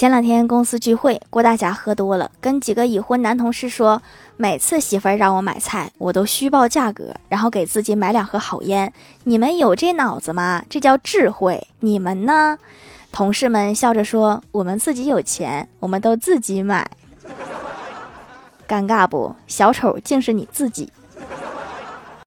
前两天公司聚会郭大侠喝多了跟几个已婚男同事说每次媳妇儿让我买菜我都虚报价格然后给自己买两盒好烟。你们有这脑子吗？这叫智慧你们呢？同事们笑着说我们自己有钱我们都自己买尴尬不？小丑竟是你自己。